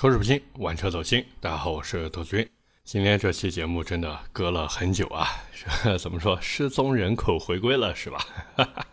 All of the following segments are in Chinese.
口齿不清，玩车走心。大家好，我是杜军。今天这期节目真的隔了很久啊，怎么说？失踪人口回归了是吧？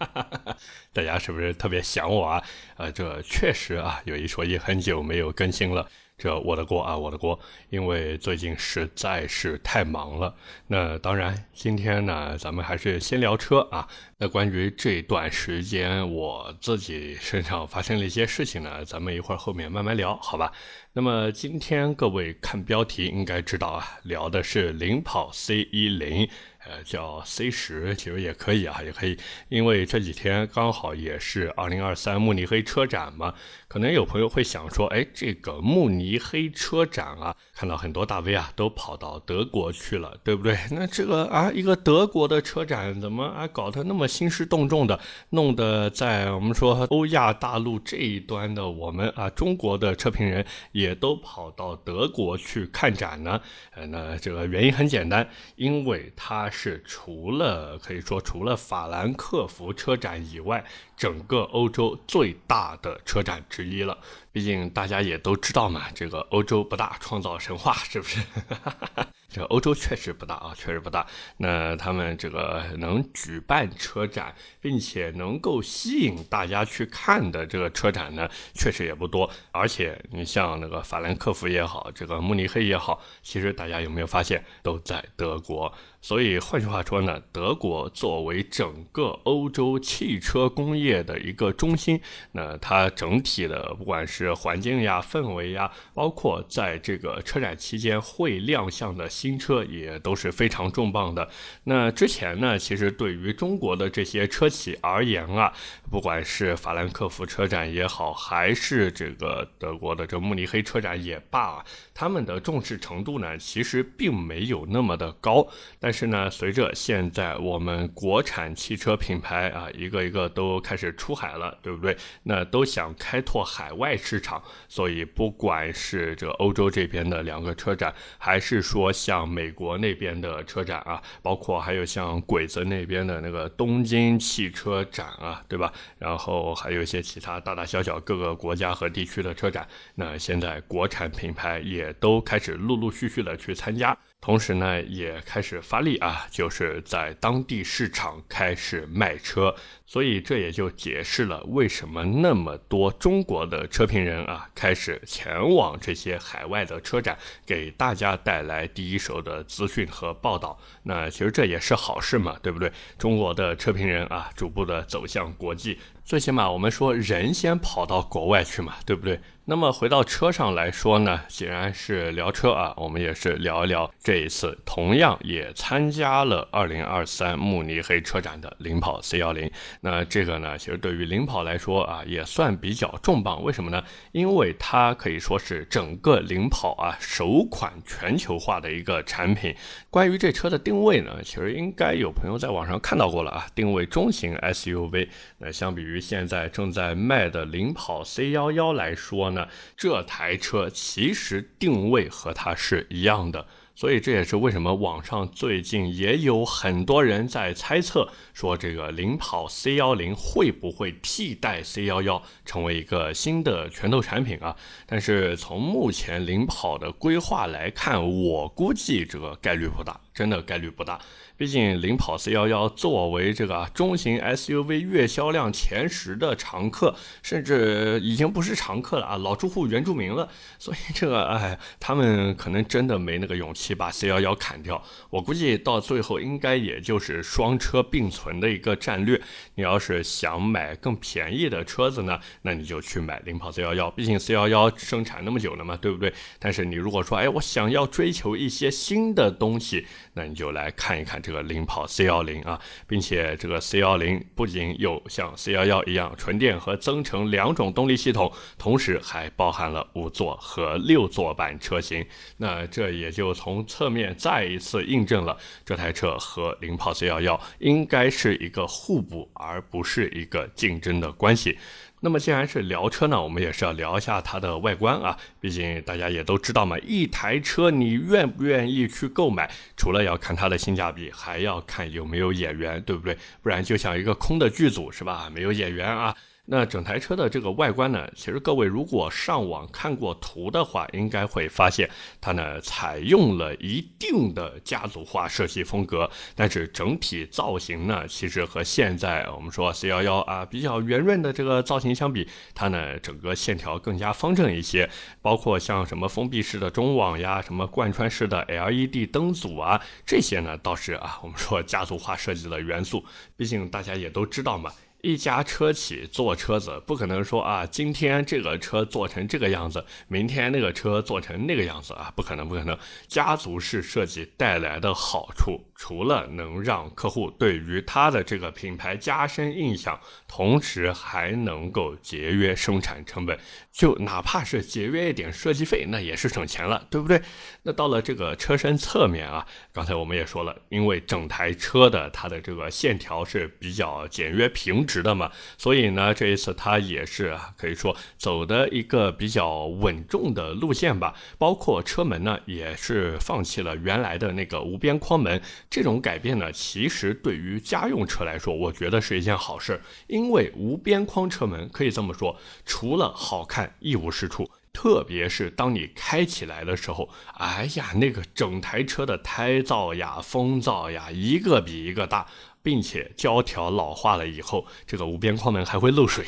大家是不是特别想我啊？呃，这确实啊，有一说一，很久没有更新了。这我的锅啊，我的锅，因为最近实在是太忙了。那当然，今天呢，咱们还是先聊车啊。那关于这段时间我自己身上发生了一些事情呢，咱们一会儿后面慢慢聊，好吧？那么今天各位看标题应该知道啊，聊的是领跑 C 一零。呃，叫 C 十其实也可以啊，也可以，因为这几天刚好也是二零二三慕尼黑车展嘛，可能有朋友会想说，哎，这个慕尼黑车展啊，看到很多大 V 啊都跑到德国去了，对不对？那这个啊，一个德国的车展怎么啊搞得那么兴师动众的，弄得在我们说欧亚大陆这一端的我们啊中国的车评人也都跑到德国去看展呢？呃，那这个原因很简单，因为它。是除了可以说除了法兰克福车展以外，整个欧洲最大的车展之一了。毕竟大家也都知道嘛，这个欧洲不大，创造神话是不是？这欧洲确实不大啊，确实不大。那他们这个能举办车展，并且能够吸引大家去看的这个车展呢，确实也不多。而且你像那个法兰克福也好，这个慕尼黑也好，其实大家有没有发现都在德国？所以换句话说呢，德国作为整个欧洲汽车工业的一个中心，那它整体的不管是环境呀、氛围呀，包括在这个车展期间会亮相的。新车也都是非常重磅的。那之前呢，其实对于中国的这些车企而言啊，不管是法兰克福车展也好，还是这个德国的这慕尼黑车展也罢，他们的重视程度呢，其实并没有那么的高。但是呢，随着现在我们国产汽车品牌啊，一个一个都开始出海了，对不对？那都想开拓海外市场，所以不管是这欧洲这边的两个车展，还是说像像美国那边的车展啊，包括还有像鬼子那边的那个东京汽车展啊，对吧？然后还有一些其他大大小小各个国家和地区的车展，那现在国产品牌也都开始陆陆续续的去参加。同时呢，也开始发力啊，就是在当地市场开始卖车，所以这也就解释了为什么那么多中国的车评人啊，开始前往这些海外的车展，给大家带来第一手的资讯和报道。那其实这也是好事嘛，对不对？中国的车评人啊，逐步的走向国际，最起码我们说人先跑到国外去嘛，对不对？那么回到车上来说呢，既然是聊车啊，我们也是聊一聊这一次同样也参加了2023慕尼黑车展的领跑 C10。那这个呢，其实对于领跑来说啊，也算比较重磅。为什么呢？因为它可以说是整个领跑啊首款全球化的一个产品。关于这车的定位呢，其实应该有朋友在网上看到过了啊，定位中型 SUV。那相比于现在正在卖的领跑 C11 来说，呢这台车其实定位和它是一样的，所以这也是为什么网上最近也有很多人在猜测，说这个领跑 C 幺零会不会替代 C 幺幺成为一个新的拳头产品啊？但是从目前领跑的规划来看，我估计这个概率不大，真的概率不大。毕竟领跑 C11 作为这个中型 SUV 月销量前十的常客，甚至已经不是常客了啊，老住户原住民了。所以这个哎，他们可能真的没那个勇气把 C11 砍掉。我估计到最后应该也就是双车并存的一个战略。你要是想买更便宜的车子呢，那你就去买领跑 C11。毕竟 C11 生产那么久了嘛，对不对？但是你如果说哎，我想要追求一些新的东西，那你就来看一看。这个领跑 C 幺零啊，并且这个 C 幺零不仅有像 C 幺幺一样纯电和增程两种动力系统，同时还包含了五座和六座版车型。那这也就从侧面再一次印证了这台车和领跑 C 幺幺应该是一个互补，而不是一个竞争的关系。那么既然是聊车呢，我们也是要聊一下它的外观啊。毕竟大家也都知道嘛，一台车你愿不愿意去购买，除了要看它的性价比，还要看有没有眼缘，对不对？不然就像一个空的剧组是吧？没有演员啊。那整台车的这个外观呢，其实各位如果上网看过图的话，应该会发现它呢采用了一定的家族化设计风格，但是整体造型呢，其实和现在我们说 C11 啊比较圆润的这个造型相比，它呢整个线条更加方正一些，包括像什么封闭式的中网呀，什么贯穿式的 LED 灯组啊，这些呢倒是啊我们说家族化设计的元素，毕竟大家也都知道嘛。一家车企做车子，不可能说啊，今天这个车做成这个样子，明天那个车做成那个样子啊，不可能，不可能。家族式设计带来的好处，除了能让客户对于它的这个品牌加深印象，同时还能够节约生产成本，就哪怕是节约一点设计费，那也是省钱了，对不对？那到了这个车身侧面啊，刚才我们也说了，因为整台车的它的这个线条是比较简约平直。的嘛，所以呢，这一次它也是可以说走的一个比较稳重的路线吧。包括车门呢，也是放弃了原来的那个无边框门。这种改变呢，其实对于家用车来说，我觉得是一件好事。因为无边框车门可以这么说，除了好看一无是处。特别是当你开起来的时候，哎呀，那个整台车的胎噪呀、风噪呀，一个比一个大。并且胶条老化了以后，这个无边框门还会漏水。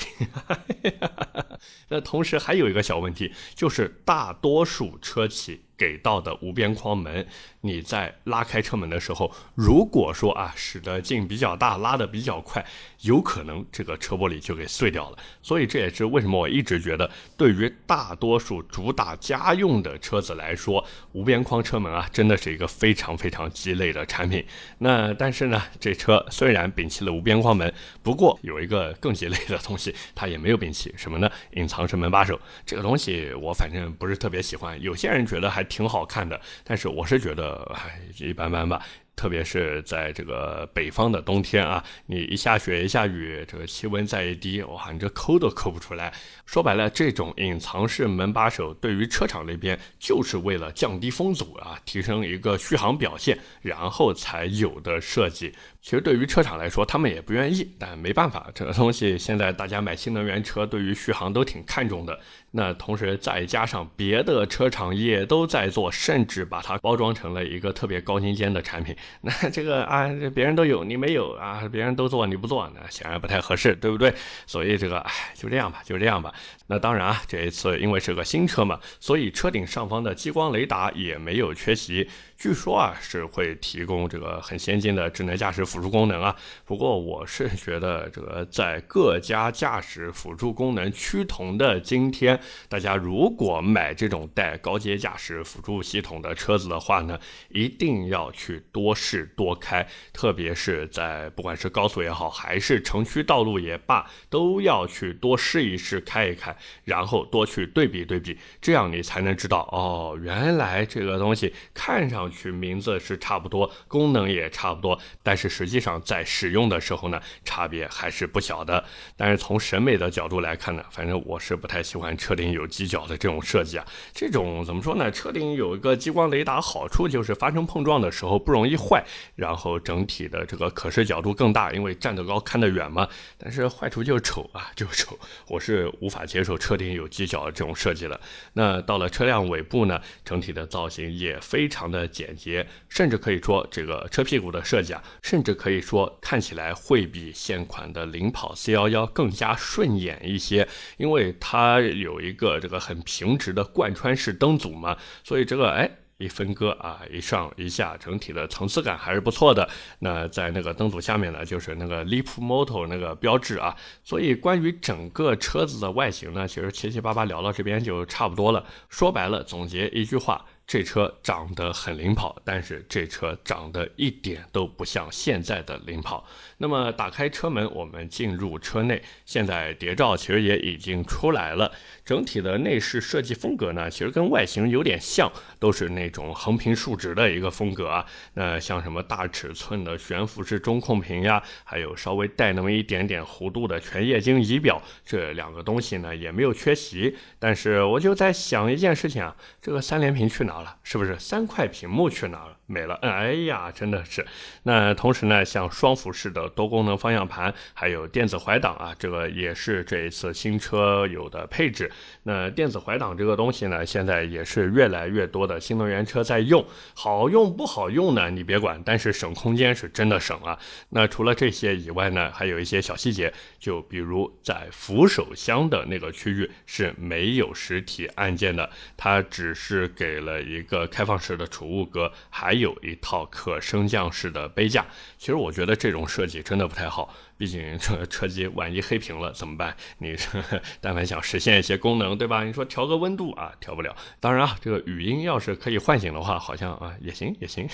那同时还有一个小问题，就是大多数车企。给到的无边框门，你在拉开车门的时候，如果说啊使得劲比较大，拉的比较快，有可能这个车玻璃就给碎掉了。所以这也是为什么我一直觉得，对于大多数主打家用的车子来说，无边框车门啊，真的是一个非常非常鸡肋的产品。那但是呢，这车虽然摒弃了无边框门，不过有一个更鸡肋的东西，它也没有摒弃什么呢？隐藏式门把手这个东西，我反正不是特别喜欢。有些人觉得还。挺好看的，但是我是觉得，唉，一般般吧。特别是在这个北方的冬天啊，你一下雪一下雨，这个气温再一低，哇，你这抠都抠不出来。说白了，这种隐藏式门把手对于车厂那边就是为了降低风阻啊，提升一个续航表现，然后才有的设计。其实对于车厂来说，他们也不愿意，但没办法，这个东西现在大家买新能源车对于续航都挺看重的。那同时再加上别的车厂也都在做，甚至把它包装成了一个特别高精尖的产品。那这个啊，别人都有你没有啊？别人都做你不做，那显然不太合适，对不对？所以这个哎，就这样吧，就这样吧。那当然啊，这一次因为是个新车嘛，所以车顶上方的激光雷达也没有缺席。据说啊是会提供这个很先进的智能驾驶辅助功能啊。不过我是觉得这个在各家驾驶辅助功能趋同的今天，大家如果买这种带高阶驾驶辅助系统的车子的话呢，一定要去多试多开，特别是在不管是高速也好，还是城区道路也罢，都要去多试一试开一开，然后多去对比对比，这样你才能知道哦，原来这个东西看上。去名字是差不多，功能也差不多，但是实际上在使用的时候呢，差别还是不小的。但是从审美的角度来看呢，反正我是不太喜欢车顶有犄角的这种设计啊。这种怎么说呢？车顶有一个激光雷达，好处就是发生碰撞的时候不容易坏，然后整体的这个可视角度更大，因为站得高看得远嘛。但是坏处就是丑啊，就丑，我是无法接受车顶有犄角的这种设计的。那到了车辆尾部呢，整体的造型也非常的。简洁，甚至可以说这个车屁股的设计啊，甚至可以说看起来会比现款的领跑 C11 更加顺眼一些，因为它有一个这个很平直的贯穿式灯组嘛，所以这个哎一分割啊，一上一下，整体的层次感还是不错的。那在那个灯组下面呢，就是那个 Leapmotor 那个标志啊，所以关于整个车子的外形呢，其实七七八八聊到这边就差不多了。说白了，总结一句话。这车长得很领跑，但是这车长得一点都不像现在的领跑。那么打开车门，我们进入车内。现在谍照其实也已经出来了，整体的内饰设计风格呢，其实跟外形有点像，都是那种横平竖直的一个风格啊。那像什么大尺寸的悬浮式中控屏呀，还有稍微带那么一点点弧度的全液晶仪表，这两个东西呢也没有缺席。但是我就在想一件事情啊，这个三连屏去哪？了？是不是？三块屏幕去哪了？没了。哎呀，真的是。那同时呢，像双辐式的多功能方向盘，还有电子怀挡啊，这个也是这一次新车有的配置。那电子怀挡这个东西呢，现在也是越来越多的新能源车在用。好用不好用呢？你别管，但是省空间是真的省啊。那除了这些以外呢，还有一些小细节，就比如在扶手箱的那个区域是没有实体按键的，它只是给了一个开放式的储物格，还有一套可升降式的杯架。其实我觉得这种设计也真的不太好。毕竟这车机万一黑屏了怎么办？你 但凡想实现一些功能，对吧？你说调个温度啊，调不了。当然啊，这个语音要是可以唤醒的话，好像啊也行也行。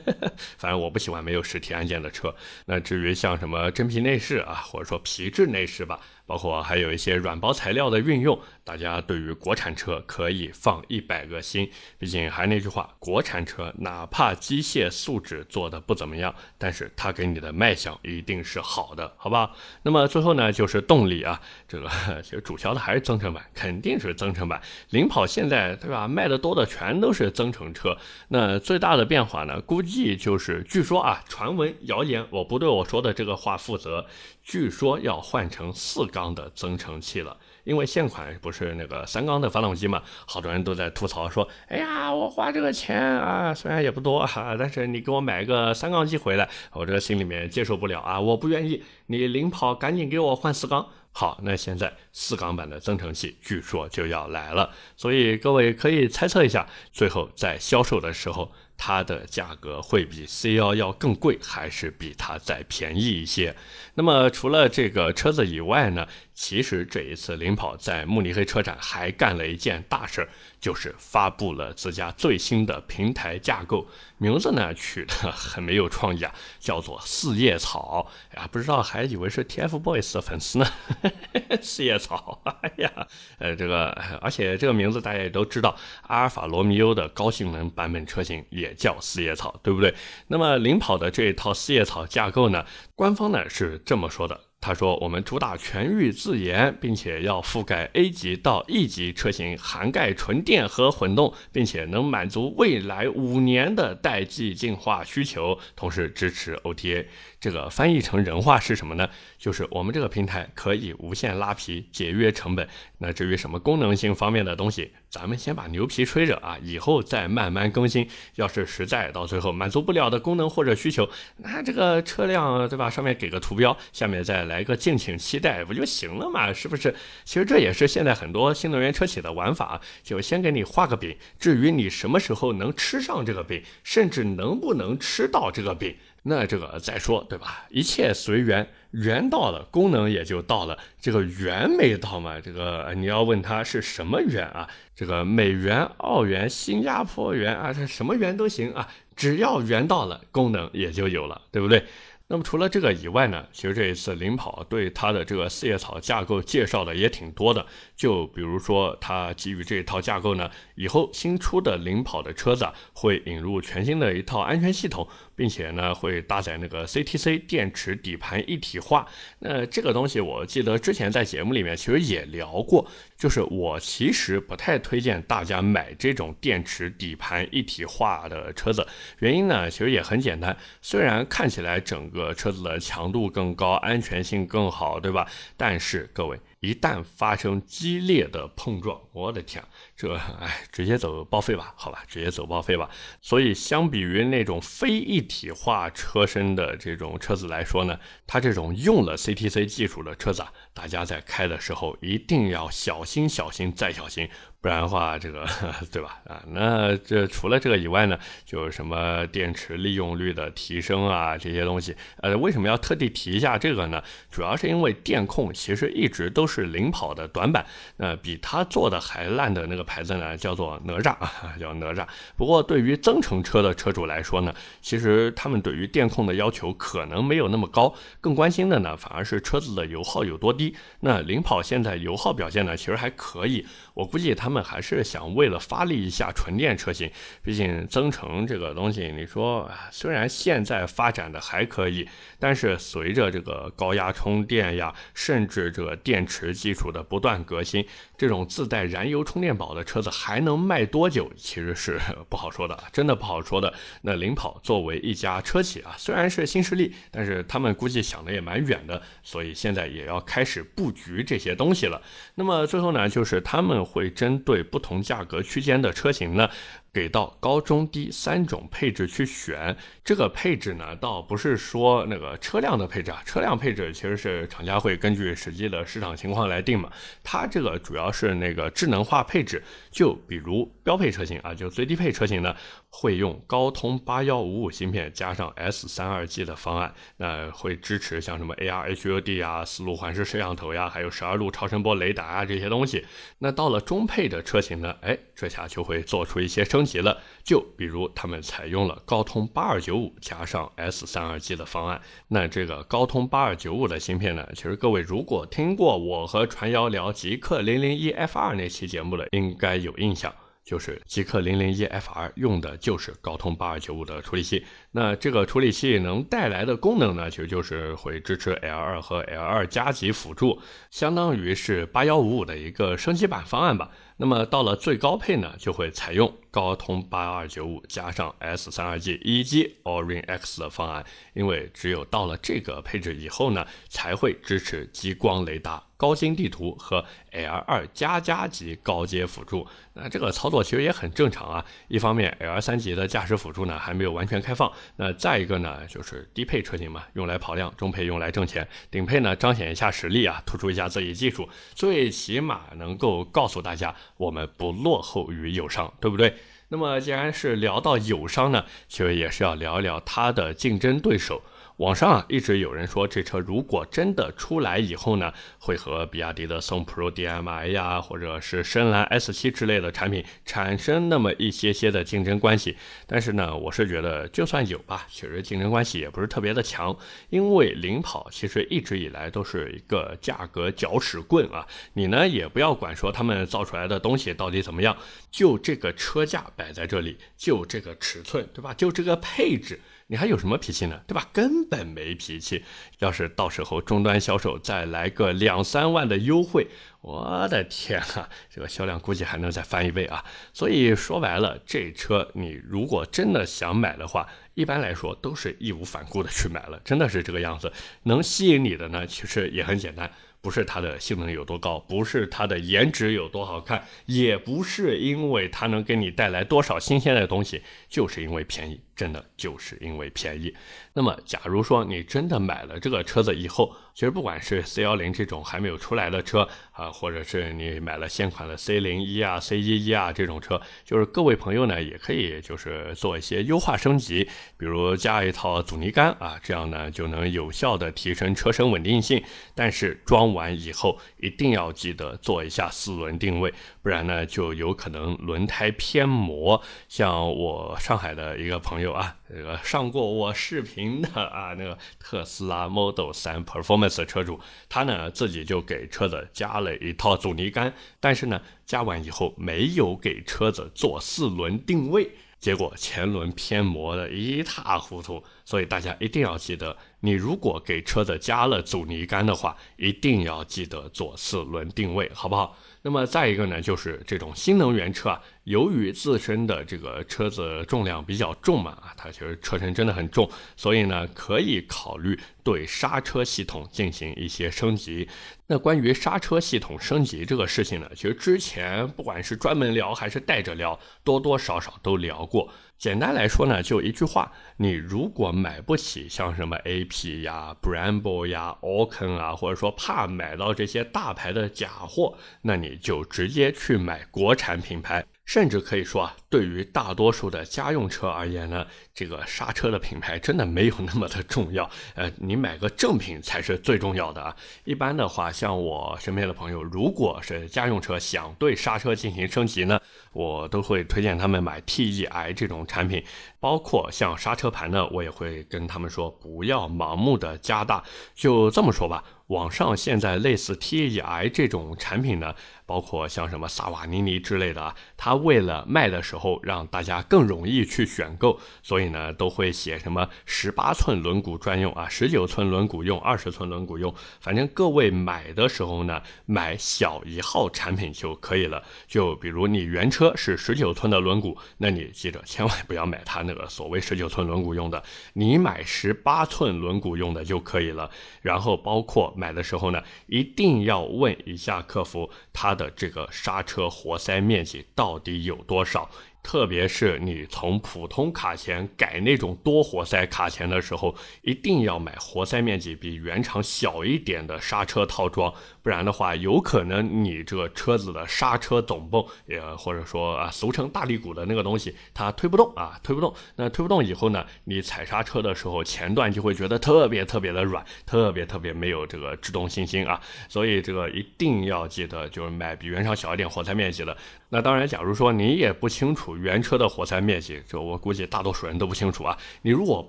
反正我不喜欢没有实体按键的车。那至于像什么真皮内饰啊，或者说皮质内饰吧。包括还有一些软包材料的运用，大家对于国产车可以放一百个心。毕竟还那句话，国产车哪怕机械素质做的不怎么样，但是它给你的卖相一定是好的，好吧？那么最后呢，就是动力啊，这个其实主销的还是增程版，肯定是增程版。领跑现在对吧，卖的多的全都是增程车。那最大的变化呢，估计就是据说啊，传闻谣言，我不对我说的这个话负责。据说要换成四缸的增程器了，因为现款不是那个三缸的发动机嘛，好多人都在吐槽说，哎呀，我花这个钱啊，虽然也不多哈，但是你给我买个三缸机回来，我这个心里面接受不了啊，我不愿意，你领跑赶紧给我换四缸。好，那现在四缸版的增程器据说就要来了，所以各位可以猜测一下，最后在销售的时候。它的价格会比 C1 要更贵，还是比它再便宜一些？那么除了这个车子以外呢？其实这一次领跑在慕尼黑车展还干了一件大事儿，就是发布了自家最新的平台架构，名字呢取得很没有创意啊，叫做四叶草。呀，不知道还以为是 TFBOYS 的粉丝呢。四叶草，哎呀，呃，这个而且这个名字大家也都知道，阿尔法罗密欧的高性能版本车型也叫四叶草，对不对？那么领跑的这一套四叶草架构呢，官方呢是这么说的。他说：“我们主打全域自研，并且要覆盖 A 级到 E 级车型，涵盖纯电和混动，并且能满足未来五年的代际进化需求，同时支持 OTA。”这个翻译成人话是什么呢？就是我们这个平台可以无限拉皮，节约成本。那至于什么功能性方面的东西，咱们先把牛皮吹着啊，以后再慢慢更新。要是实在到最后满足不了的功能或者需求，那这个车辆对吧？上面给个图标，下面再来来个敬请期待，不就行了嘛？是不是？其实这也是现在很多新能源车企的玩法，就先给你画个饼。至于你什么时候能吃上这个饼，甚至能不能吃到这个饼。那这个再说，对吧？一切随缘，缘到了，功能也就到了。这个缘没到嘛？这个你要问他是什么缘啊？这个美元、澳元、新加坡元啊，这什么元都行啊，只要缘到了，功能也就有了，对不对？那么除了这个以外呢，其实这一次领跑对它的这个四叶草架构介绍的也挺多的。就比如说，它基于这一套架构呢，以后新出的领跑的车子会引入全新的一套安全系统，并且呢会搭载那个 CTC 电池底盘一体化。那这个东西我记得之前在节目里面其实也聊过，就是我其实不太推荐大家买这种电池底盘一体化的车子。原因呢其实也很简单，虽然看起来整个车子的强度更高，安全性更好，对吧？但是各位。一旦发生激烈的碰撞，我的天，这哎，直接走报废吧，好吧，直接走报废吧。所以，相比于那种非一体化车身的这种车子来说呢，它这种用了 CTC 技术的车子啊，大家在开的时候一定要小心、小心再小心。不然的话，这个 对吧？啊，那这除了这个以外呢，就什么电池利用率的提升啊，这些东西，呃，为什么要特地提一下这个呢？主要是因为电控其实一直都是领跑的短板。那比它做的还烂的那个牌子呢，叫做哪吒啊，叫哪吒。不过对于增程车的车主来说呢，其实他们对于电控的要求可能没有那么高，更关心的呢，反而是车子的油耗有多低。那领跑现在油耗表现呢，其实还可以，我估计他们。还是想为了发力一下纯电车型，毕竟增程这个东西，你说虽然现在发展的还可以，但是随着这个高压充电呀，甚至这个电池技术的不断革新，这种自带燃油充电宝的车子还能卖多久，其实是不好说的，真的不好说的。那领跑作为一家车企啊，虽然是新势力，但是他们估计想的也蛮远的，所以现在也要开始布局这些东西了。那么最后呢，就是他们会针对不同价格区间的车型呢。给到高中低三种配置去选，这个配置呢，倒不是说那个车辆的配置啊，车辆配置其实是厂家会根据实际的市场情况来定嘛。它这个主要是那个智能化配置，就比如标配车型啊，就最低配车型呢，会用高通八幺五五芯片加上 S 三二 G 的方案，那会支持像什么 AR HUD 啊、四路环视摄像头呀，还有十二路超声波雷达啊这些东西。那到了中配的车型呢，哎，这下就会做出一些升。级了，就比如他们采用了高通八二九五加上 S 三二 G 的方案。那这个高通八二九五的芯片呢，其实各位如果听过我和传谣聊极客零零一 F 二那期节目的，应该有印象，就是极客零零一 F 二用的就是高通八二九五的处理器。那这个处理器能带来的功能呢，其实就是会支持 L 二和 L 二加级辅助，相当于是八幺五五的一个升级版方案吧。那么到了最高配呢，就会采用高通八二九五加上 S 三二 G 一机 Orin X 的方案，因为只有到了这个配置以后呢，才会支持激光雷达、高精地图和 L 二加加级高阶辅助。那这个操作其实也很正常啊。一方面，L 三级的驾驶辅助呢还没有完全开放。那再一个呢，就是低配车型嘛，用来跑量；中配用来挣钱；顶配呢，彰显一下实力啊，突出一下自己技术，最起码能够告诉大家。我们不落后于友商，对不对？那么既然是聊到友商呢，其实也是要聊一聊它的竞争对手。网上啊一直有人说，这车如果真的出来以后呢，会和比亚迪的宋 Pro DM-i 呀，或者是深蓝 S7 之类的产品产生那么一些些的竞争关系。但是呢，我是觉得就算有吧，其实竞争关系也不是特别的强，因为领跑其实一直以来都是一个价格搅屎棍啊。你呢也不要管说他们造出来的东西到底怎么样，就这个车价摆在这里，就这个尺寸，对吧？就这个配置。你还有什么脾气呢？对吧？根本没脾气。要是到时候终端销售再来个两三万的优惠，我的天啊，这个销量估计还能再翻一倍啊！所以说白了，这车你如果真的想买的话，一般来说都是义无反顾的去买了，真的是这个样子。能吸引你的呢，其实也很简单。不是它的性能有多高，不是它的颜值有多好看，也不是因为它能给你带来多少新鲜的东西，就是因为便宜，真的就是因为便宜。那么，假如说你真的买了这个车子以后，其实不管是 C 幺零这种还没有出来的车啊，或者是你买了现款的 C 零一啊、C 一一啊这种车，就是各位朋友呢也可以就是做一些优化升级，比如加一套阻尼杆啊，这样呢就能有效的提升车身稳定性。但是装完以后一定要记得做一下四轮定位，不然呢就有可能轮胎偏磨。像我上海的一个朋友啊，这个上过我视频。的啊，那个特斯拉 Model 3 Performance 车主，他呢自己就给车子加了一套阻尼杆，但是呢加完以后没有给车子做四轮定位，结果前轮偏磨的一塌糊涂。所以大家一定要记得，你如果给车子加了阻尼杆的话，一定要记得做四轮定位，好不好？那么再一个呢，就是这种新能源车啊，由于自身的这个车子重量比较重嘛，啊，它其实车身真的很重，所以呢，可以考虑对刹车系统进行一些升级。那关于刹车系统升级这个事情呢，其实之前不管是专门聊还是带着聊，多多少少都聊过。简单来说呢，就一句话：你如果买不起像什么 AP 呀、Brembo 呀、o k e n 啊，或者说怕买到这些大牌的假货，那你就直接去买国产品牌。甚至可以说啊，对于大多数的家用车而言呢，这个刹车的品牌真的没有那么的重要。呃，你买个正品才是最重要的啊。一般的话，像我身边的朋友，如果是家用车想对刹车进行升级呢，我都会推荐他们买 TEI 这种产品。包括像刹车盘呢，我也会跟他们说，不要盲目的加大。就这么说吧。网上现在类似 TEI 这种产品呢，包括像什么萨瓦尼尼之类的啊，它为了卖的时候让大家更容易去选购，所以都会写什么十八寸轮毂专用啊，十九寸轮毂用，二十寸轮毂用，反正各位买的时候呢，买小一号产品就可以了。就比如你原车是十九寸的轮毂，那你记着千万不要买它那个所谓十九寸轮毂用的，你买十八寸轮毂用的就可以了。然后包括。买的时候呢，一定要问一下客服，它的这个刹车活塞面积到底有多少。特别是你从普通卡钳改那种多活塞卡钳的时候，一定要买活塞面积比原厂小一点的刹车套装，不然的话，有可能你这个车子的刹车总泵，也或者说啊，俗称大力鼓的那个东西，它推不动啊，推不动。那推不动以后呢，你踩刹车的时候，前段就会觉得特别特别的软，特别特别没有这个制动信心啊。所以这个一定要记得，就是买比原厂小一点活塞面积的。那当然，假如说你也不清楚原车的活塞面积，就我估计大多数人都不清楚啊。你如果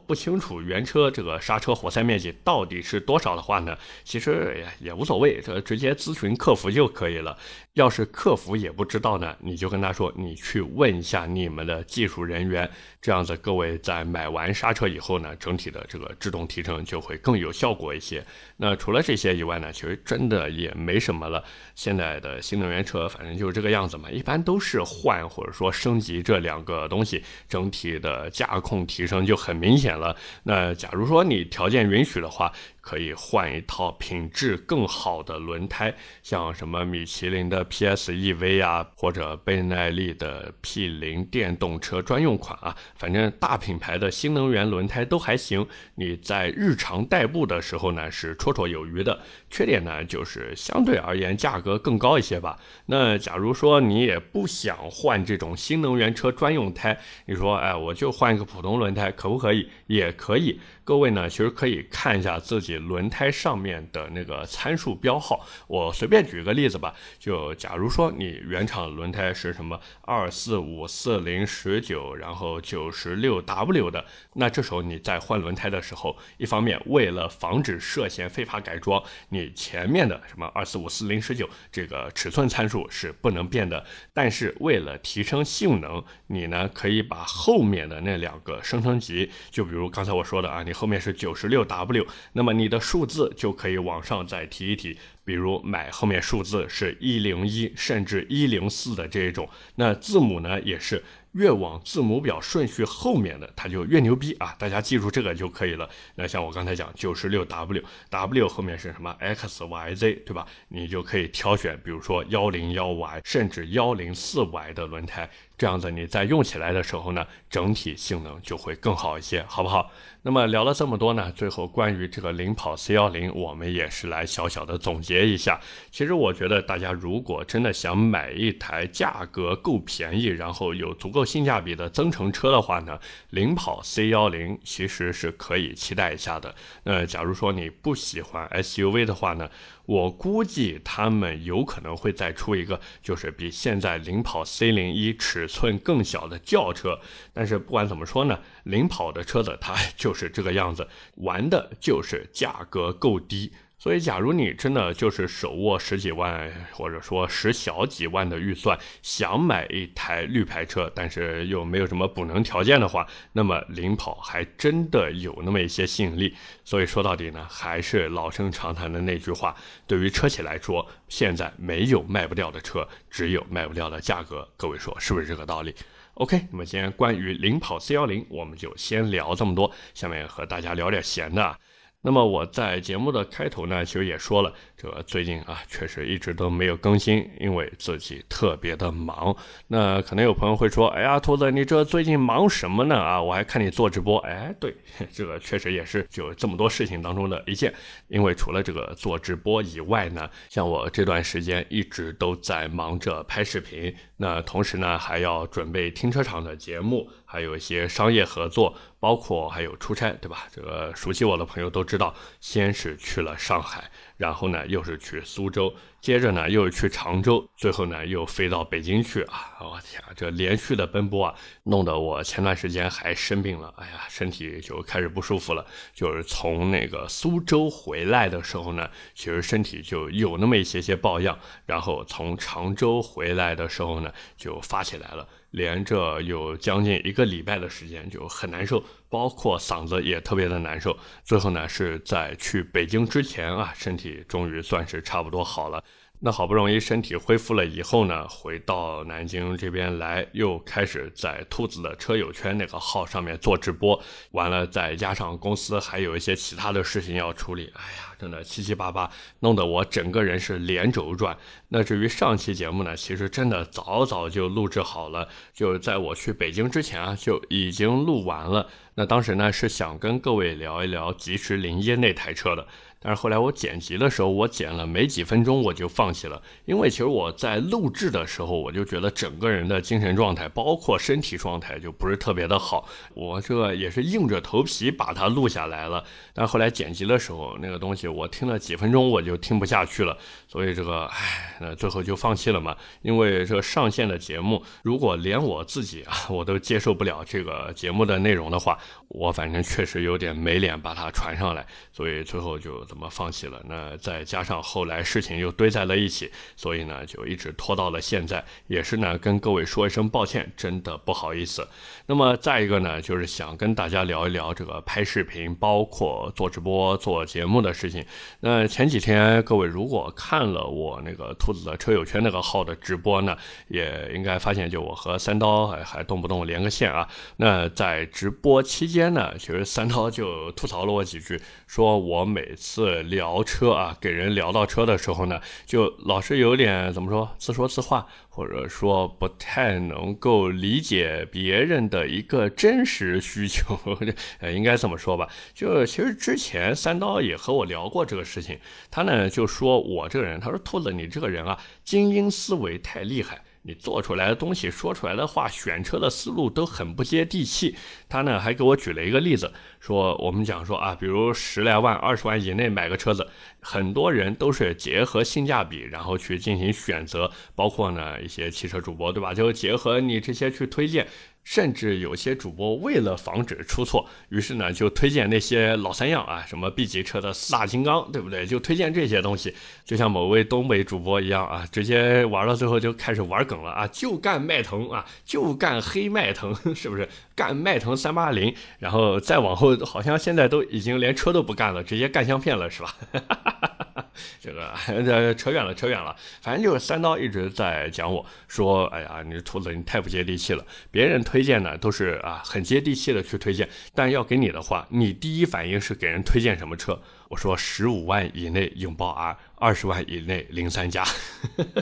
不清楚原车这个刹车活塞面积到底是多少的话呢，其实也也无所谓，这直接咨询客服就可以了。要是客服也不知道呢，你就跟他说，你去问一下你们的技术人员，这样子各位在买完刹车以后呢，整体的这个制动提升就会更有效果一些。那除了这些以外呢，其实真的也没什么了。现在的新能源车反正就是这个样子嘛，一般都是换或者说升级这两个东西，整体的驾控提升就很明显了。那假如说你条件允许的话，可以换一套品质更好的轮胎，像什么米其林的 PSEV 啊，或者倍耐力的 P 零电动车专用款啊，反正大品牌的新能源轮胎都还行。你在日常代步的时候呢，是绰绰有余的。缺点呢，就是相对而言价格更高一些吧。那假如说你也不想换这种新能源车专用胎，你说，哎，我就换一个普通轮胎，可不可以？也可以。各位呢，其实可以看一下自己轮胎上面的那个参数标号。我随便举个例子吧，就假如说你原厂轮胎是什么二四五四零十九，然后九十六 W 的，那这时候你在换轮胎的时候，一方面为了防止涉嫌非法改装，你你前面的什么二四五四零十九这个尺寸参数是不能变的。但是为了提升性能，你呢可以把后面的那两个升升级，就比如刚才我说的啊，你。后面是九十六 W，那么你的数字就可以往上再提一提，比如买后面数字是一零一甚至一零四的这一种，那字母呢也是。越往字母表顺序后面的，它就越牛逼啊！大家记住这个就可以了。那像我刚才讲，九十六 W，W 后面是什么？X Y Z，对吧？你就可以挑选，比如说幺零幺 Y，甚至幺零四 Y 的轮胎，这样子你在用起来的时候呢，整体性能就会更好一些，好不好？那么聊了这么多呢，最后关于这个领跑 C 幺零，我们也是来小小的总结一下。其实我觉得大家如果真的想买一台价格够便宜，然后有足够性价比的增程车的话呢，领跑 C 幺零其实是可以期待一下的。那假如说你不喜欢 SUV 的话呢？我估计他们有可能会再出一个，就是比现在领跑 C 零一尺寸更小的轿车。但是不管怎么说呢，领跑的车子它就是这个样子，玩的就是价格够低。所以，假如你真的就是手握十几万，或者说十小几万的预算，想买一台绿牌车，但是又没有什么补能条件的话，那么领跑还真的有那么一些吸引力。所以说到底呢，还是老生常谈的那句话：对于车企来说，现在没有卖不掉的车，只有卖不掉的价格。各位说是不是这个道理？OK，那么今天关于领跑 C 幺零，我们就先聊这么多。下面和大家聊点闲的。那么我在节目的开头呢，其实也说了，这最近啊，确实一直都没有更新，因为自己特别的忙。那可能有朋友会说，哎呀，兔子，你这最近忙什么呢？啊，我还看你做直播。哎，对，这个确实也是就这么多事情当中的一件。因为除了这个做直播以外呢，像我这段时间一直都在忙着拍视频，那同时呢，还要准备停车场的节目，还有一些商业合作，包括还有出差，对吧？这个熟悉我的朋友都。知道，先是去了上海。然后呢，又是去苏州，接着呢，又是去常州，最后呢，又飞到北京去啊！我天，这连续的奔波啊，弄得我前段时间还生病了，哎呀，身体就开始不舒服了。就是从那个苏州回来的时候呢，其实身体就有那么一些些抱恙，然后从常州回来的时候呢，就发起来了。连着有将近一个礼拜的时间就很难受，包括嗓子也特别的难受。最后呢，是在去北京之前啊，身体终于算是差不多好了。那好不容易身体恢复了以后呢，回到南京这边来，又开始在兔子的车友圈那个号上面做直播。完了，再加上公司还有一些其他的事情要处理，哎呀，真的七七八八，弄得我整个人是连轴转。那至于上期节目呢，其实真的早早就录制好了，就在我去北京之前啊，就已经录完了。那当时呢，是想跟各位聊一聊吉时零一那台车的。但是后来我剪辑的时候，我剪了没几分钟我就放弃了，因为其实我在录制的时候，我就觉得整个人的精神状态，包括身体状态就不是特别的好。我这也是硬着头皮把它录下来了，但后来剪辑的时候，那个东西我听了几分钟我就听不下去了，所以这个唉，那最后就放弃了嘛。因为这上线的节目，如果连我自己啊我都接受不了这个节目的内容的话，我反正确实有点没脸把它传上来，所以最后就。怎么放弃了？那再加上后来事情又堆在了一起，所以呢就一直拖到了现在。也是呢跟各位说一声抱歉，真的不好意思。那么再一个呢，就是想跟大家聊一聊这个拍视频，包括做直播、做节目的事情。那前几天各位如果看了我那个兔子的车友圈那个号的直播呢，也应该发现，就我和三刀还还动不动连个线啊。那在直播期间呢，其实三刀就吐槽了我几句，说我每次。次聊车啊，给人聊到车的时候呢，就老是有点怎么说，自说自话，或者说不太能够理解别人的一个真实需求，呃，应该这么说吧。就其实之前三刀也和我聊过这个事情，他呢就说我这个人，他说兔子你这个人啊，精英思维太厉害。你做出来的东西，说出来的话，选车的思路都很不接地气。他呢还给我举了一个例子，说我们讲说啊，比如十来万、二十万以内买个车子，很多人都是结合性价比，然后去进行选择，包括呢一些汽车主播，对吧？就结合你这些去推荐。甚至有些主播为了防止出错，于是呢就推荐那些老三样啊，什么 B 级车的四大金刚，对不对？就推荐这些东西，就像某位东北主播一样啊，直接玩到最后就开始玩梗了啊，就干迈腾啊，就干黑迈腾，是不是？干迈腾三八零，然后再往后，好像现在都已经连车都不干了，直接干相片了，是吧？哈哈哈哈 这个这扯远了，扯远了。反正就是三刀一直在讲我说，哎呀，你兔子你太不接地气了。别人推荐呢都是啊很接地气的去推荐，但要给你的话，你第一反应是给人推荐什么车？我说十五万以内拥抱 R，二十万以内零三加，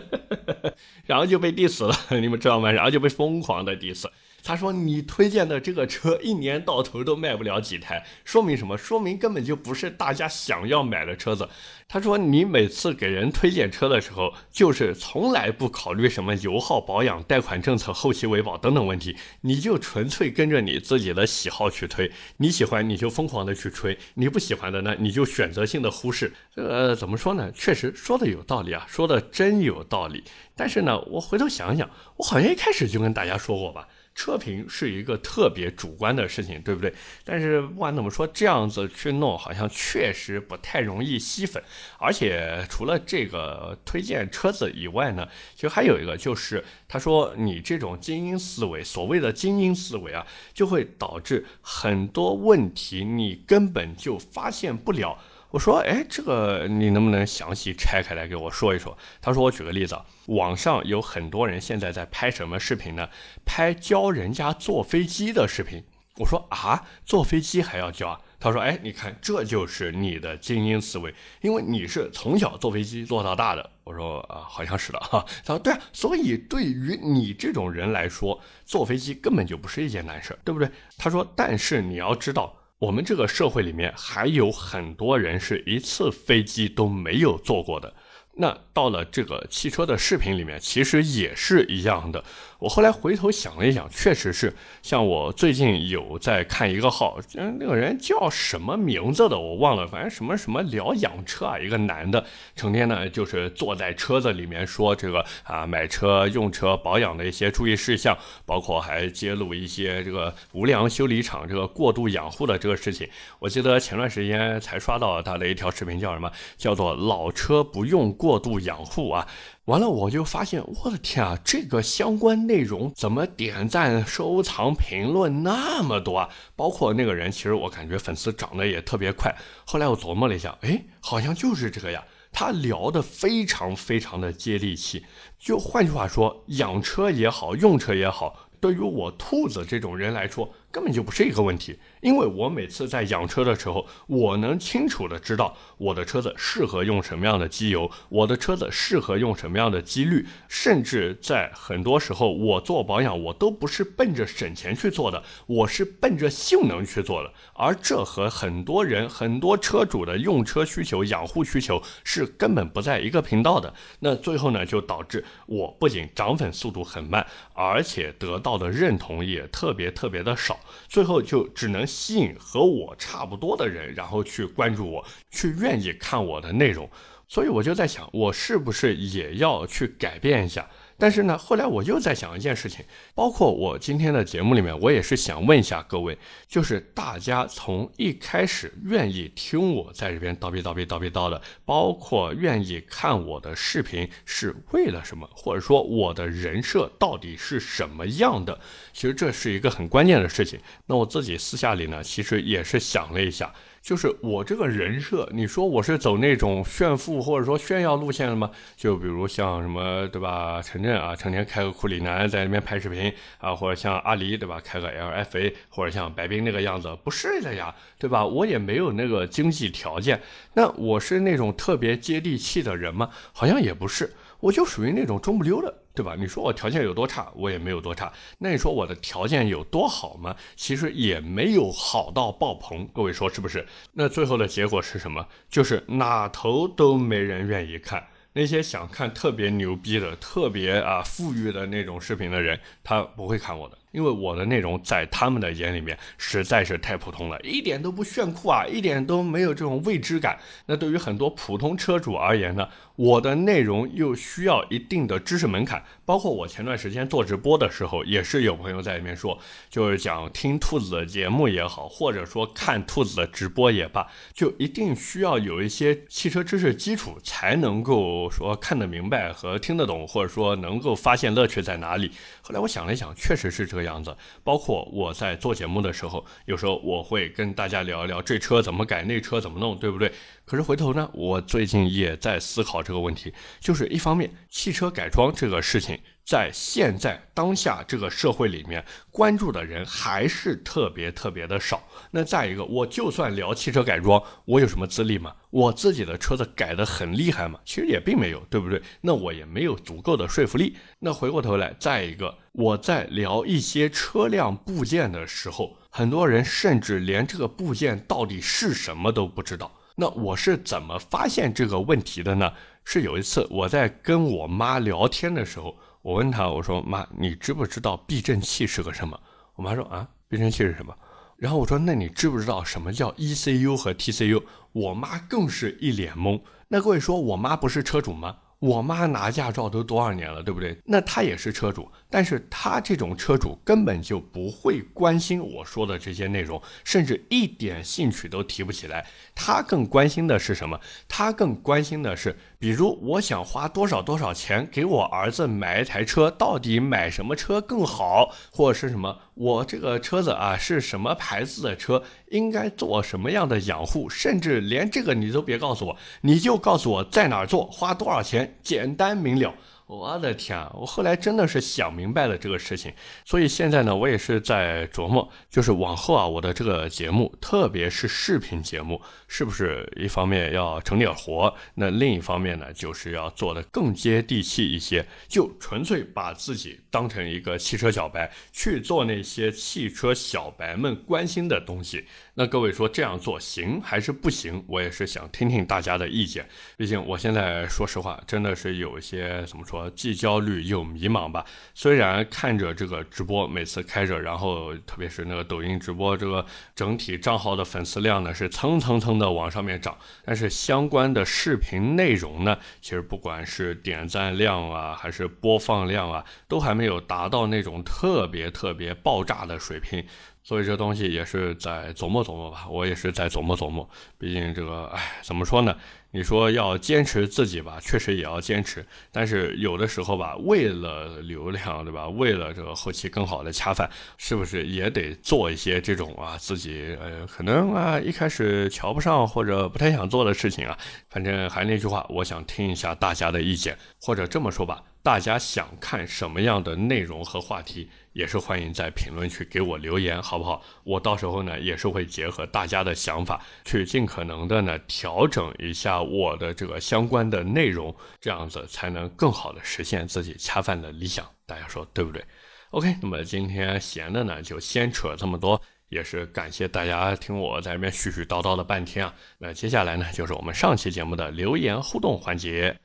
然后就被 diss 了，你们知道吗？然后就被疯狂的 diss。他说：“你推荐的这个车一年到头都卖不了几台，说明什么？说明根本就不是大家想要买的车子。”他说：“你每次给人推荐车的时候，就是从来不考虑什么油耗、保养、贷款政策、后期维保等等问题，你就纯粹跟着你自己的喜好去推。你喜欢你就疯狂的去吹，你不喜欢的呢你就选择性的忽视。呃怎么说呢？确实说的有道理啊，说的真有道理。但是呢，我回头想想，我好像一开始就跟大家说过吧。”车评是一个特别主观的事情，对不对？但是不管怎么说，这样子去弄好像确实不太容易吸粉。而且除了这个推荐车子以外呢，其实还有一个就是，他说你这种精英思维，所谓的精英思维啊，就会导致很多问题你根本就发现不了。我说，哎，这个你能不能详细拆开来给我说一说？他说，我举个例子，网上有很多人现在在拍什么视频呢？拍教人家坐飞机的视频。我说啊，坐飞机还要教啊？他说，哎，你看，这就是你的精英思维，因为你是从小坐飞机坐到大的。我说啊，好像是的哈。他说，对啊，所以对于你这种人来说，坐飞机根本就不是一件难事，对不对？他说，但是你要知道。我们这个社会里面还有很多人是一次飞机都没有坐过的。那到了这个汽车的视频里面，其实也是一样的。我后来回头想了一想，确实是，像我最近有在看一个号，嗯，那个人叫什么名字的我忘了，反正什么什么聊养车啊，一个男的，成天呢就是坐在车子里面说这个啊买车、用车、保养的一些注意事项，包括还揭露一些这个无良修理厂这个过度养护的这个事情。我记得前段时间才刷到他的一条视频，叫什么？叫做老车不用过度养护啊。完了，我就发现，我的天啊，这个相关内容怎么点赞、收藏、评论那么多啊？包括那个人，其实我感觉粉丝涨得也特别快。后来我琢磨了一下，哎，好像就是这个呀。他聊得非常非常的接地气。就换句话说，养车也好，用车也好，对于我兔子这种人来说，根本就不是一个问题。因为我每次在养车的时候，我能清楚的知道我的车子适合用什么样的机油，我的车子适合用什么样的机滤，甚至在很多时候我做保养，我都不是奔着省钱去做的，我是奔着性能去做的。而这和很多人、很多车主的用车需求、养护需求是根本不在一个频道的。那最后呢，就导致我不仅涨粉速度很慢，而且得到的认同也特别特别的少，最后就只能。吸引和我差不多的人，然后去关注我，去愿意看我的内容，所以我就在想，我是不是也要去改变一下？但是呢，后来我又在想一件事情，包括我今天的节目里面，我也是想问一下各位，就是大家从一开始愿意听我在这边叨逼叨逼叨逼叨的，包括愿意看我的视频是为了什么，或者说我的人设到底是什么样的？其实这是一个很关键的事情。那我自己私下里呢，其实也是想了一下。就是我这个人设，你说我是走那种炫富或者说炫耀路线的吗？就比如像什么，对吧？陈震啊，成天开个库里南在那边拍视频啊，或者像阿狸，对吧？开个 LFA，或者像白冰那个样子，不是的呀，对吧？我也没有那个经济条件。那我是那种特别接地气的人吗？好像也不是，我就属于那种中不溜的。对吧？你说我条件有多差，我也没有多差。那你说我的条件有多好吗？其实也没有好到爆棚。各位说是不是？那最后的结果是什么？就是哪头都没人愿意看。那些想看特别牛逼的、特别啊富裕的那种视频的人，他不会看我的。因为我的内容在他们的眼里面实在是太普通了，一点都不炫酷啊，一点都没有这种未知感。那对于很多普通车主而言呢，我的内容又需要一定的知识门槛。包括我前段时间做直播的时候，也是有朋友在里面说，就是讲听兔子的节目也好，或者说看兔子的直播也罢，就一定需要有一些汽车知识基础，才能够说看得明白和听得懂，或者说能够发现乐趣在哪里。后来我想了一想，确实是这个。样子，包括我在做节目的时候，有时候我会跟大家聊一聊这车怎么改，那车怎么弄，对不对？可是回头呢，我最近也在思考这个问题，就是一方面，汽车改装这个事情。在现在当下这个社会里面，关注的人还是特别特别的少。那再一个，我就算聊汽车改装，我有什么资历吗？我自己的车子改得很厉害吗？其实也并没有，对不对？那我也没有足够的说服力。那回过头来，再一个，我在聊一些车辆部件的时候，很多人甚至连这个部件到底是什么都不知道。那我是怎么发现这个问题的呢？是有一次我在跟我妈聊天的时候。我问她，我说妈，你知不知道避震器是个什么？我妈说啊，避震器是什么？然后我说，那你知不知道什么叫 ECU 和 TCU？我妈更是一脸懵。那各位说我妈不是车主吗？我妈拿驾照都多少年了，对不对？那她也是车主，但是她这种车主根本就不会关心我说的这些内容，甚至一点兴趣都提不起来。她更关心的是什么？她更关心的是，比如我想花多少多少钱给我儿子买一台车，到底买什么车更好，或者是什么？我这个车子啊是什么牌子的车？应该做什么样的养护？甚至连这个你都别告诉我，你就告诉我在哪儿做，花多少钱，简单明了。我的天啊！我后来真的是想明白了这个事情，所以现在呢，我也是在琢磨，就是往后啊，我的这个节目，特别是视频节目，是不是一方面要成点活，那另一方面呢，就是要做的更接地气一些，就纯粹把自己当成一个汽车小白，去做那些汽车小白们关心的东西。那各位说这样做行还是不行？我也是想听听大家的意见，毕竟我现在说实话，真的是有一些怎么说？既焦虑又迷茫吧。虽然看着这个直播每次开着，然后特别是那个抖音直播，这个整体账号的粉丝量呢是蹭蹭蹭的往上面涨，但是相关的视频内容呢，其实不管是点赞量啊，还是播放量啊，都还没没有达到那种特别特别爆炸的水平。所以这东西也是在琢磨琢磨吧，我也是在琢磨琢磨。毕竟这个，哎，怎么说呢？你说要坚持自己吧，确实也要坚持。但是有的时候吧，为了流量，对吧？为了这个后期更好的恰饭，是不是也得做一些这种啊自己呃可能啊一开始瞧不上或者不太想做的事情啊？反正还那句话，我想听一下大家的意见，或者这么说吧。大家想看什么样的内容和话题，也是欢迎在评论区给我留言，好不好？我到时候呢也是会结合大家的想法，去尽可能的呢调整一下我的这个相关的内容，这样子才能更好的实现自己恰饭的理想。大家说对不对？OK，那么今天闲的呢就先扯这么多，也是感谢大家听我在这边絮絮叨叨了半天啊。那接下来呢就是我们上期节目的留言互动环节。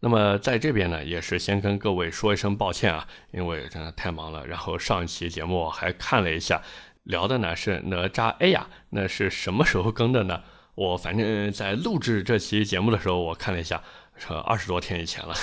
那么在这边呢，也是先跟各位说一声抱歉啊，因为真的太忙了。然后上一期节目还看了一下，聊的呢是哪吒 A 呀，那是什么时候更的呢？我反正在录制这期节目的时候，我看了一下，是二十多天以前了，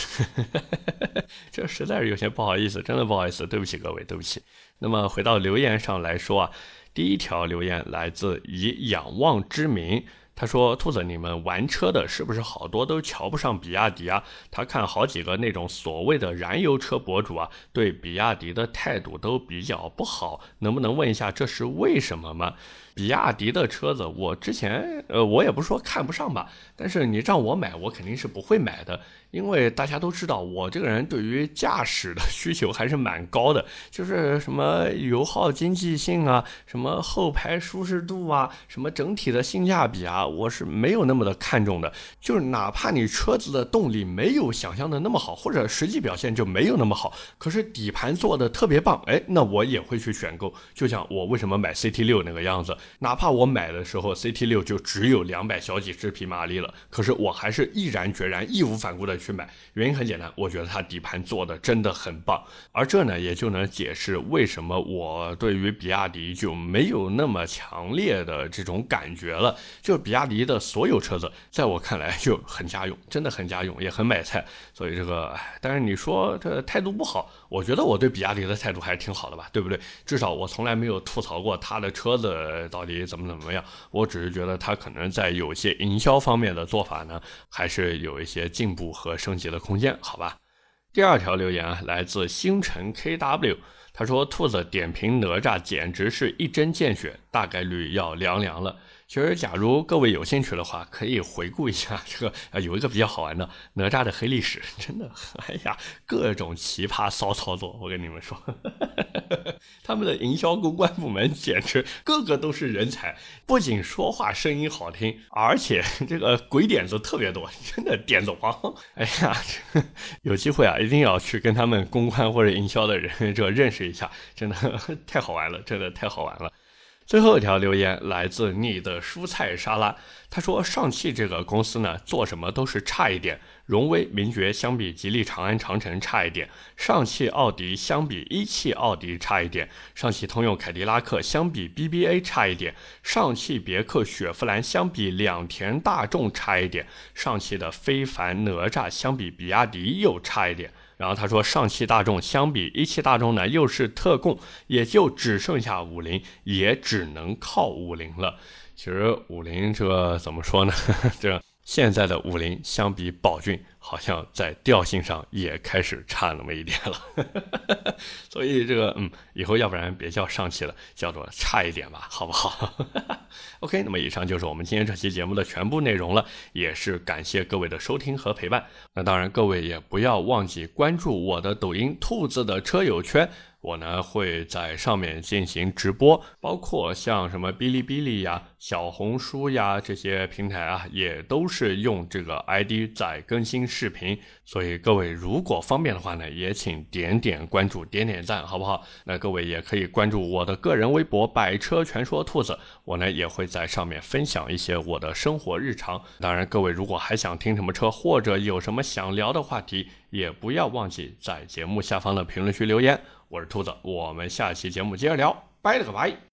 这实在是有些不好意思，真的不好意思，对不起各位，对不起。那么回到留言上来说啊，第一条留言来自以仰望之名。他说：“兔子，你们玩车的是不是好多都瞧不上比亚迪啊？他看好几个那种所谓的燃油车博主啊，对比亚迪的态度都比较不好，能不能问一下这是为什么吗？”比亚迪的车子，我之前呃，我也不是说看不上吧，但是你让我买，我肯定是不会买的，因为大家都知道，我这个人对于驾驶的 需求还是蛮高的，就是什么油耗经济性啊，什么后排舒适度啊，什么整体的性价比啊，我是没有那么的看重的。就是哪怕你车子的动力没有想象的那么好，或者实际表现就没有那么好，可是底盘做的特别棒，哎，那我也会去选购。就像我为什么买 CT 六那个样子。哪怕我买的时候 CT 六就只有两百小几只匹马力了，可是我还是毅然决然、义无反顾的去买。原因很简单，我觉得它底盘做的真的很棒，而这呢也就能解释为什么我对于比亚迪就没有那么强烈的这种感觉了。就比亚迪的所有车子，在我看来就很家用，真的很家用，也很买菜。所以这个，但是你说这态度不好，我觉得我对比亚迪的态度还是挺好的吧，对不对？至少我从来没有吐槽过他的车子。到底怎么怎么样？我只是觉得他可能在有些营销方面的做法呢，还是有一些进步和升级的空间，好吧？第二条留言啊，来自星辰 KW，他说：“兔子点评哪吒简直是一针见血，大概率要凉凉了。”其实，假如各位有兴趣的话，可以回顾一下这个啊，有一个比较好玩的哪吒的黑历史，真的，哎呀，各种奇葩骚操作，我跟你们说，他们的营销公关部门简直个个都是人才，不仅说话声音好听，而且这个鬼点子特别多，真的点子王。哎呀，有机会啊，一定要去跟他们公关或者营销的人 这认识一下，真的太好玩了，真的太好玩了。最后一条留言来自你的蔬菜沙拉，他说上汽这个公司呢，做什么都是差一点。荣威、名爵相比吉利、长安、长城差一点，上汽奥迪相比一汽奥迪差一点，上汽通用凯迪拉克相比 BBA 差一点，上汽别克雪佛兰相比两田大众差一点，上汽的非凡哪吒相比比亚迪又差一点。然后他说，上汽大众相比一汽大众呢，又是特供，也就只剩下五菱，也只能靠五菱了。其实五菱这怎么说呢？这。现在的五菱相比宝骏，好像在调性上也开始差那么一点了。所以这个，嗯，以后要不然别叫上汽了，叫做差一点吧，好不好？OK，那么以上就是我们今天这期节目的全部内容了，也是感谢各位的收听和陪伴。那当然，各位也不要忘记关注我的抖音“兔子的车友圈”。我呢会在上面进行直播，包括像什么哔哩哔哩呀、小红书呀这些平台啊，也都是用这个 ID 在更新视频。所以各位如果方便的话呢，也请点点关注、点点赞，好不好？那各位也可以关注我的个人微博“百车全说兔子”，我呢也会在上面分享一些我的生活日常。当然，各位如果还想听什么车，或者有什么想聊的话题，也不要忘记在节目下方的评论区留言。我是兔子，我们下期节目接着聊，拜了个拜。